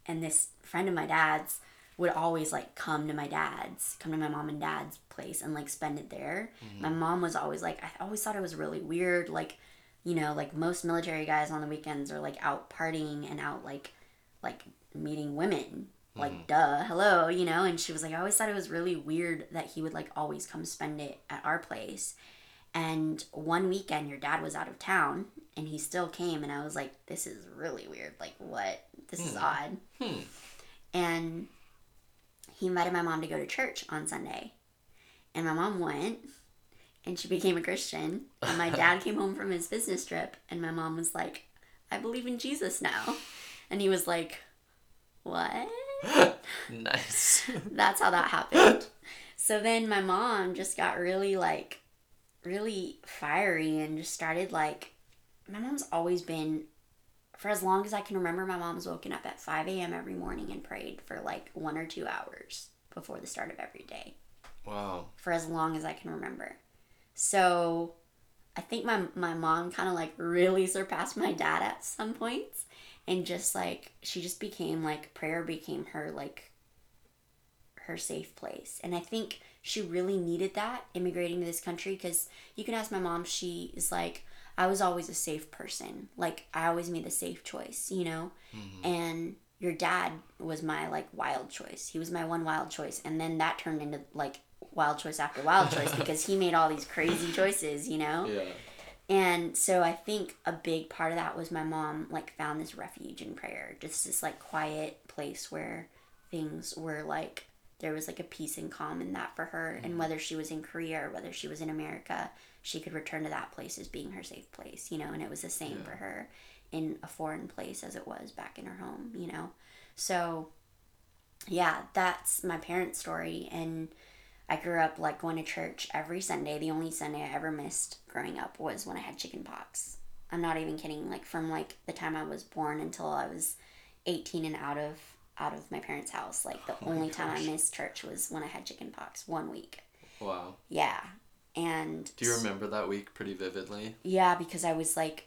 And this friend of my dad's would always like come to my dad's, come to my mom and dad's place and like spend it there. Mm-hmm. My mom was always like, I always thought it was really weird. Like, you know, like most military guys on the weekends are like out partying and out like, like meeting women. Like, mm-hmm. duh, hello, you know? And she was like, I always thought it was really weird that he would like always come spend it at our place. And one weekend, your dad was out of town and he still came. And I was like, this is really weird. Like, what? This is hmm. odd. Hmm. And he invited my mom to go to church on Sunday. And my mom went and she became a Christian. And my dad came home from his business trip and my mom was like, I believe in Jesus now. And he was like, What? nice. That's how that happened. So then my mom just got really like really fiery and just started like my mom's always been for as long as I can remember my mom's woken up at 5 a.m. every morning and prayed for like one or two hours before the start of every day wow. for as long as I can remember. So I think my my mom kind of like really surpassed my dad at some points and just like she just became like prayer became her like her safe place. And I think she really needed that immigrating to this country cuz you can ask my mom she is like I was always a safe person. Like I always made the safe choice, you know? Mm-hmm. And your dad was my like wild choice. He was my one wild choice. And then that turned into like wild choice after wild choice because he made all these crazy choices, you know? Yeah. And so I think a big part of that was my mom like found this refuge in prayer, just this like quiet place where things were like there was like a peace and calm in that for her. And mm-hmm. whether she was in Korea or whether she was in America, she could return to that place as being her safe place, you know. And it was the same Yeah. for her in a foreign place as it was back in her home, you know. So yeah, that's my parents' story and I grew up like going to church every Sunday. The only Sunday I ever missed growing up was when I had chicken pox. I'm not even kidding. Like from like the time I was born until I was 18 and out of out of my parents' house. Like the Oh only time I missed church was when I had chicken pox one week. Wow. Yeah. And Do you remember that week pretty vividly? yeah, because I was like,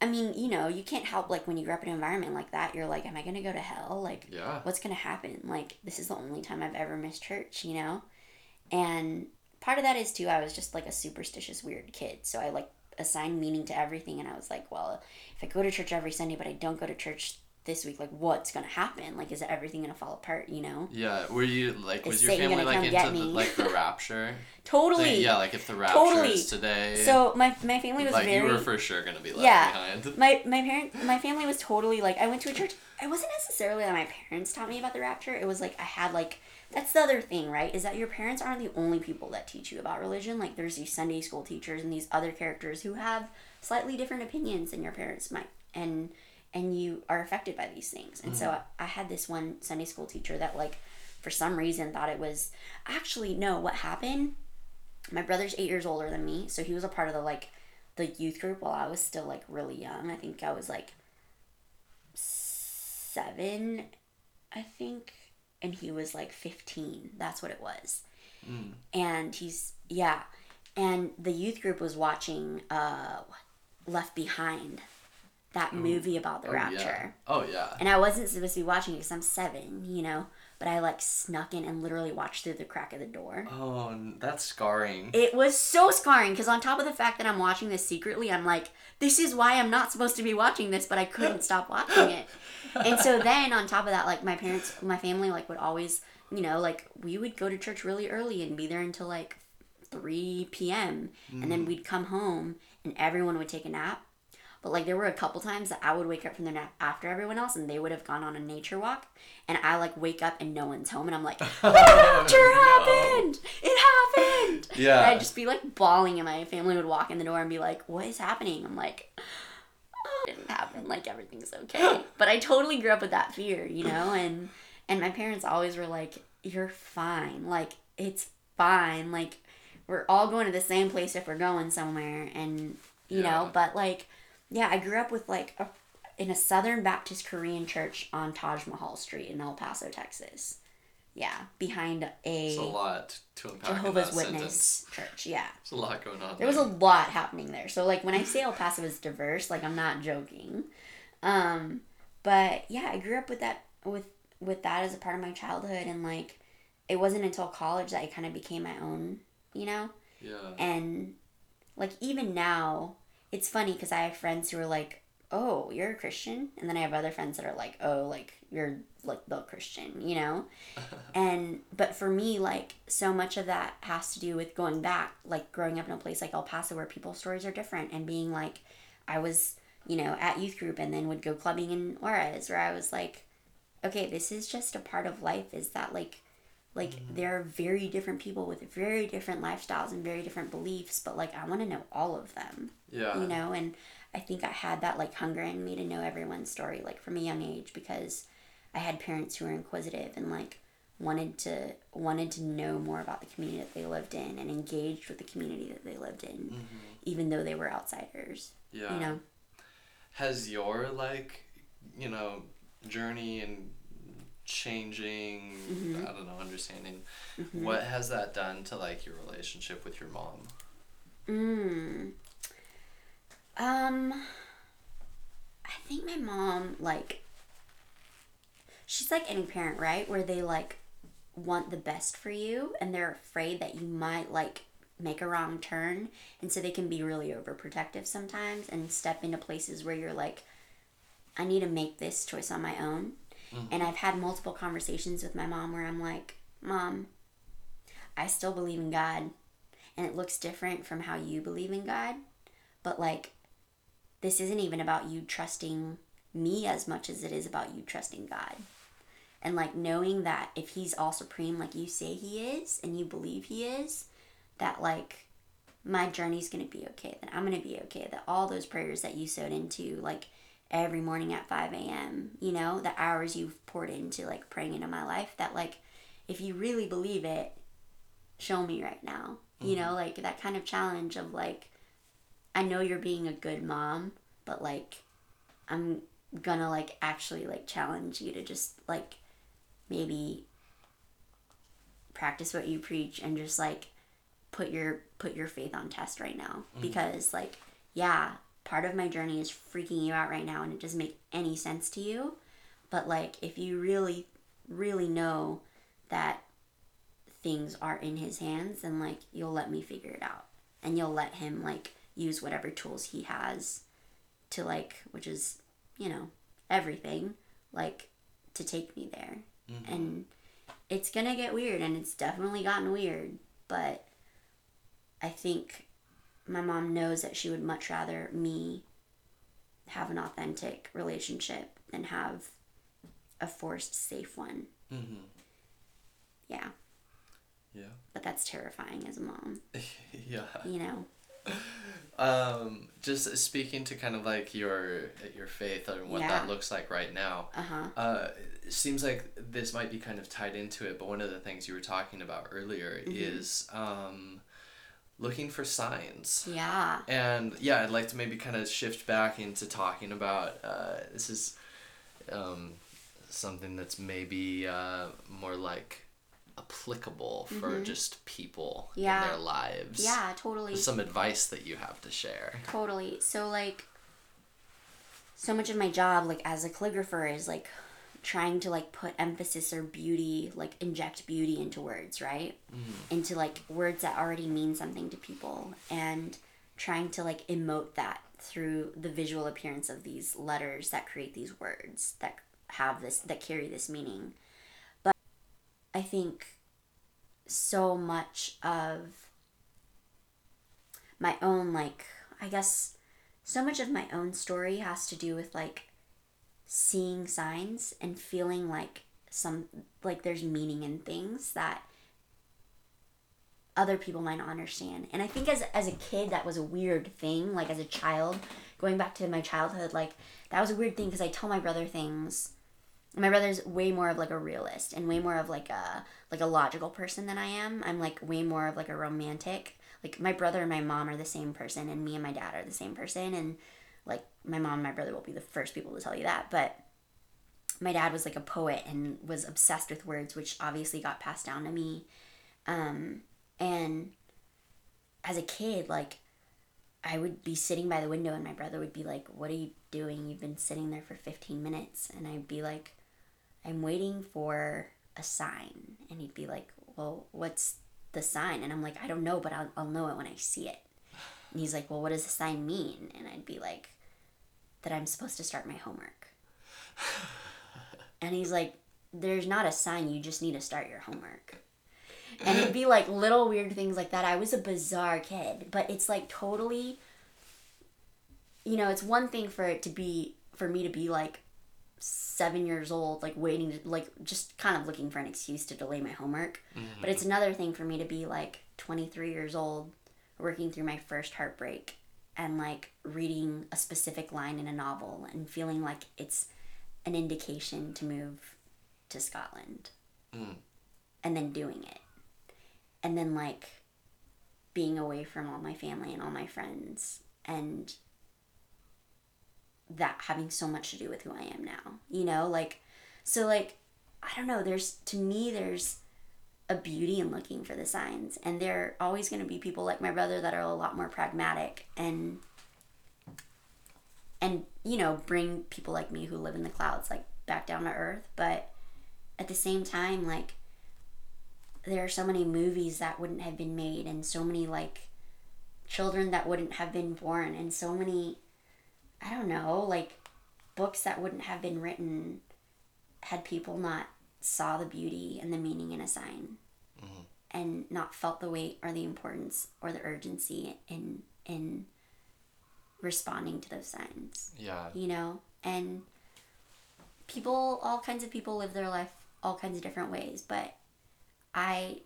I mean, you know, you can't help like when you grow up in an environment like that. You're like, am I gonna go to hell? Like, Yeah. what's gonna happen? Like, this is the only time I've ever missed church, you know? And part of that is too, I was just like a superstitious, weird kid. So I like assigned meaning to everything, and I was like, well, if I go to church every Sunday, but I don't go to church this week, like, what's gonna happen? Like, is everything gonna fall apart, you know? Yeah. Were you like was Is your Satan family like into the, like the rapture? Totally. Yeah, like if the rapture Totally. is today. So my my family was like very you were for sure gonna be left Yeah. behind. my my parent my family was totally like I went to a church. It wasn't necessarily that my parents taught me about the rapture. It was like I had like that's the other thing, right? Is that your parents aren't the only people that teach you about religion. Like there's these Sunday school teachers and these other characters who have slightly different opinions than your parents might, and and you are affected by these things. And so I, I had this one Sunday school teacher that like for some reason thought it was actually no. What happened? My brother's eight years older than me, so he was a part of the like the youth group while I was still like really young. I think I was like seven, I think, and he was like 15. That's what it was. Mm. And he's, yeah. And the youth group was watching uh, Left Behind, that movie about the Oh, rapture. yeah. Oh yeah. And I wasn't supposed to be watching it because I'm seven, you know, but I like snuck in and literally watched through the crack of the door. Oh, that's scarring. It was so scarring because on top of the fact that I'm watching this secretly, I'm like, this is why I'm not supposed to be watching this, but I couldn't stop watching it. And so then on top of that, like my parents, my family, like would always, you know, like we would go to church really early and be there until like 3 p.m. and Mm. then we'd come home and everyone would take a nap. But like there were a couple times that I would wake up from their nap after everyone else and they would have gone on a nature walk and I like wake up and no one's home and I'm like, the rapture happened! It happened! Yeah. And I'd just be like bawling and my family would walk in the door and be like, What is happening? I'm like, oh, it didn't happen, like everything's okay. But I totally grew up with that fear, you know, and and my parents always were like, You're fine. Like, it's fine. Like, we're all going to the same place if we're going somewhere and you Yeah. know, but like yeah, I grew up with like a in a Southern Baptist Korean church on Taj Mahal Street in El Paso, Texas. Yeah, behind a It's a lot to unpack Jehovah's Witness sentence. church. Yeah. There's a lot going on. There was a lot happening there. So like when I say El Paso is diverse, like I'm not joking. Um but yeah, I grew up with that with with that as a part of my childhood and like it wasn't until college that I kind of became my own, you know? yeah. And like even now, it's funny because I have friends who are like, "Oh, you're a Christian," and then I have other friends that are like, "Oh, like you're like the Christian," you know. and but for me, like so much of that has to do with going back, like growing up in a place like El Paso where people's stories are different, and being like, I was, you know, at youth group and then would go clubbing in Juarez, where I was like, okay, this is just a part of life. Is that like like there are very different people with very different lifestyles and very different beliefs but like i want to know all of them yeah. you know and i think i had that like hunger in me to know everyone's story like from a young age because i had parents who were inquisitive and like wanted to wanted to know more about the community that they lived in and engaged with the community that they lived in mm-hmm. even though they were outsiders Yeah. you know Has your like, you know, journey and changing, Mm-hmm. I don't know, understanding, what has that done to like your relationship with your mom? Mm. Um, I think my mom like. She's like any parent, right? Where they like want the best for you, and they're afraid that you might like make a wrong turn, and so they can be really overprotective sometimes and step into places where you're like, I need to make this choice on my own. Mm-hmm. And I've had multiple conversations with my mom where I'm like, Mom, I still believe in God and it looks different from how you believe in God. But like, this isn't even about you trusting me as much as it is about you trusting God. And like knowing that if He's all supreme, like you say He is, and you believe He is, that like my journey's gonna be okay, that I'm gonna be okay, that all those prayers that you sowed into, like every morning at 5 a.m., you know, the hours you've poured into like praying into my life, that like if you really believe it, show me right now. You mm-hmm. know, like that kind of challenge of like, I know you're being a good mom, but like, I'm gonna like actually like challenge you to just like maybe practice what you preach and just like put your put your faith on test right now mm-hmm. because like yeah part of my journey is freaking you out right now and it doesn't make any sense to you. But like if you really really know that things are in his hands then like you'll let me figure it out. And you'll let him like use whatever tools he has to like which is you know everything like to take me there. Mm-hmm. And it's gonna get weird and it's definitely gotten weird but i think my mom knows that she would much rather me have an authentic relationship than have a forced safe one Mm-hmm. yeah Yeah. but that's terrifying as a mom yeah. you know Um, just speaking to kind of like your your faith and what Yeah. that looks like right now. uh-huh Uh, seems like this might be kind of tied into it, but one of the things you were talking about earlier Mm-hmm. is um, looking for signs. yeah And yeah, I'd like to maybe kind of shift back into talking about uh, this is um, something that's maybe uh, more like applicable for just people Mm-hmm. Yeah. in their lives. yeah totally Some advice that you have to share. Totally. So like so much of my job like as a calligrapher is like trying to like put emphasis or beauty, like inject beauty into words, right? Mm. Into like words that already mean something to people and trying to like emote that through the visual appearance of these letters that create these words that have this that carry this meaning. But I think so much of my own like I guess so much of my own story has to do with like seeing signs and feeling like some like there's meaning in things that other people might not understand. And I think as as a kid that was a weird thing, like as a child, going back to my childhood, like that was a weird thing because I tell my brother things. My brother's way more of like a realist and way more of like a like a logical person than I am. I'm like way more of like a romantic. Like my brother and my mom are the same person and me and my dad are the same person and like my mom and my brother will be the first people to tell you that, but my dad was like a poet and was obsessed with words, which obviously got passed down to me. Um, and as a kid, like, I would be sitting by the window and my brother would be like, What are you doing? You've been sitting there for 15 minutes. And I'd be like, I'm waiting for a sign. And he'd be like, Well, what's the sign? And I'm like, I don't know, but I'll, I'll know it when I see it. And he's like, Well, what does the sign mean? And I'd be like, That I'm supposed to start my homework. and he's like, There's not a sign, you just need to start your homework and it'd be like little weird things like that. I was a bizarre kid, but it's like totally you know, it's one thing for it to be for me to be like 7 years old like waiting to like just kind of looking for an excuse to delay my homework. Mm-hmm. But it's another thing for me to be like 23 years old working through my first heartbreak and like reading a specific line in a novel and feeling like it's an indication to move to Scotland. Mm. And then doing it and then like being away from all my family and all my friends and that having so much to do with who I am now. You know, like so like I don't know, there's to me there's a beauty in looking for the signs. And there are always going to be people like my brother that are a lot more pragmatic and and you know, bring people like me who live in the clouds like back down to earth, but at the same time like there are so many movies that wouldn't have been made and so many like children that wouldn't have been born and so many I don't know, like books that wouldn't have been written had people not saw the beauty and the meaning in a sign mm-hmm. and not felt the weight or the importance or the urgency in in responding to those signs. Yeah. you know? And people all kinds of people live their life all kinds of different ways but i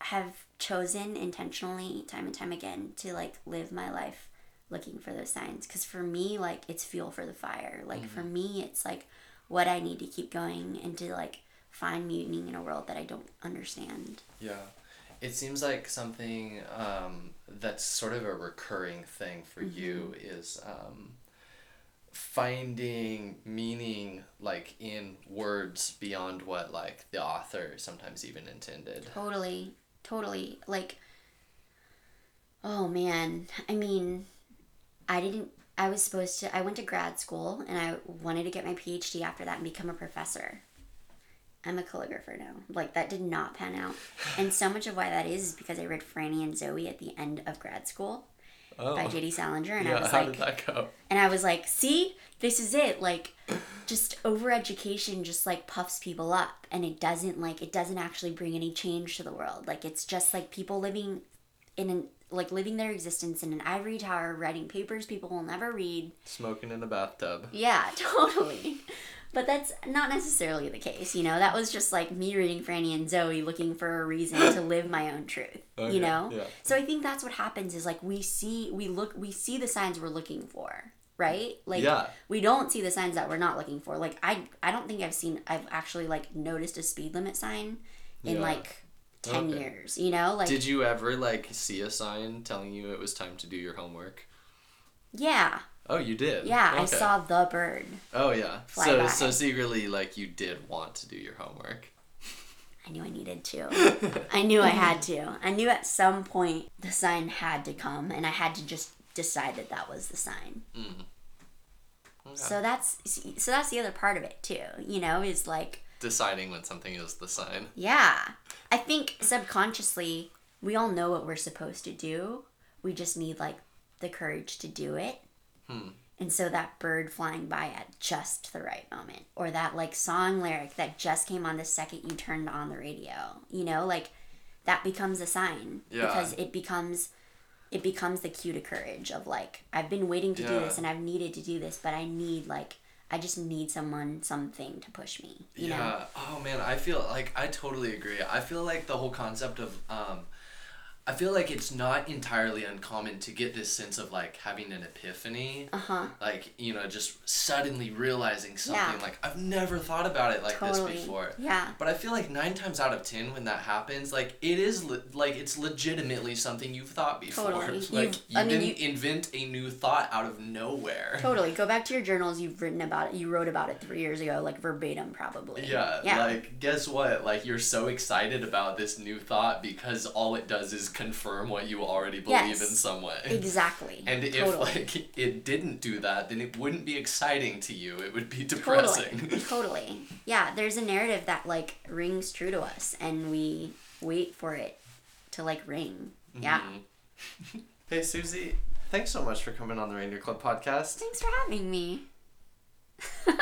have chosen intentionally time and time again to like live my life looking for those signs because for me like it's fuel for the fire. Like for mm-hmm. me it's like what i need to keep going and to like find meaning in a world that i don't understand Yeah. It seems like something um, that's sort of a recurring thing for you is um, finding meaning like in words beyond what like the author sometimes even intended. Totally, totally. Like, oh man. I mean, I didn't. I was supposed to. I went to grad school and I wanted to get my PhD after that and become a professor. I'm a calligrapher now. Like, that did not pan out. And so much of why that is is because I read Franny and Zooey at the end of grad school Oh. by J.D. Salinger. And I was how like, did that go? and I was like, see, this is it. Like, just overeducation just like puffs people up and it doesn't like, it doesn't actually bring any change to the world. Like, it's just like people living in an, like living their existence in an ivory tower, writing papers people will never read. Smoking in a bathtub. Yeah, totally. But that's not necessarily the case, you know? That was just like me reading Franny and Zooey looking for a reason to live my own truth, Okay, you know? yeah. So I think that's what happens is like we see we look we see the signs we're looking for, right? Like Yeah. we don't see the signs that we're not looking for. Like I I don't think I've seen I've actually like noticed a speed limit sign in Yeah. like 10 Okay. years, you know? Like Did you ever like see a sign telling you it was time to do your homework? yeah. Oh, you did. Yeah, I saw the bird. Oh yeah. so by. so secretly like you did want to do your homework. I knew I needed to. I knew I had to. I knew at some point the sign had to come, and I had to just decide that that was the sign. Mm. Okay. So that's so that's the other part of it too. You know, is like Deciding when something is the sign. yeah. I think subconsciously we all know what we're supposed to do. We just need like the courage to do it. Hmm. And so that bird flying by at just the right moment, or that like song lyric that just came on the second you turned on the radio, you know, like that becomes a sign Yeah. because it becomes it becomes the cue to courage of like I've been waiting to do this and I've needed to do this, but I need like I just need someone something to push me. You yeah. know? Oh man, I feel like I totally agree. I feel like the whole concept of um I feel like it's not entirely uncommon to get this sense of like having an epiphany. Uh-huh. Like, you know, just suddenly realizing something Yeah. like I've never thought about it like Totally. this before. Yeah. But I feel like 9 times out of 10 when that happens, like it is le- like it's legitimately something you've thought before. Totally. Like You've- you I mean, didn't you- invent a new thought out of nowhere. Totally. Go back to your journals. You've written about it. You wrote about it three years ago, like verbatim, probably. Yeah, Yeah. like guess what? Like you're so excited about this new thought because all it does is confirm what you already believe Yes. in some way. exactly. And if totally. like it didn't do that, then it wouldn't be exciting to you. It would be depressing. totally. totally. Yeah, there's a narrative that like rings true to us and we wait for it to like ring. Yeah. Mhm. hey Suzy, thanks so much for coming on the Reindeer Club podcast. Thanks for having me.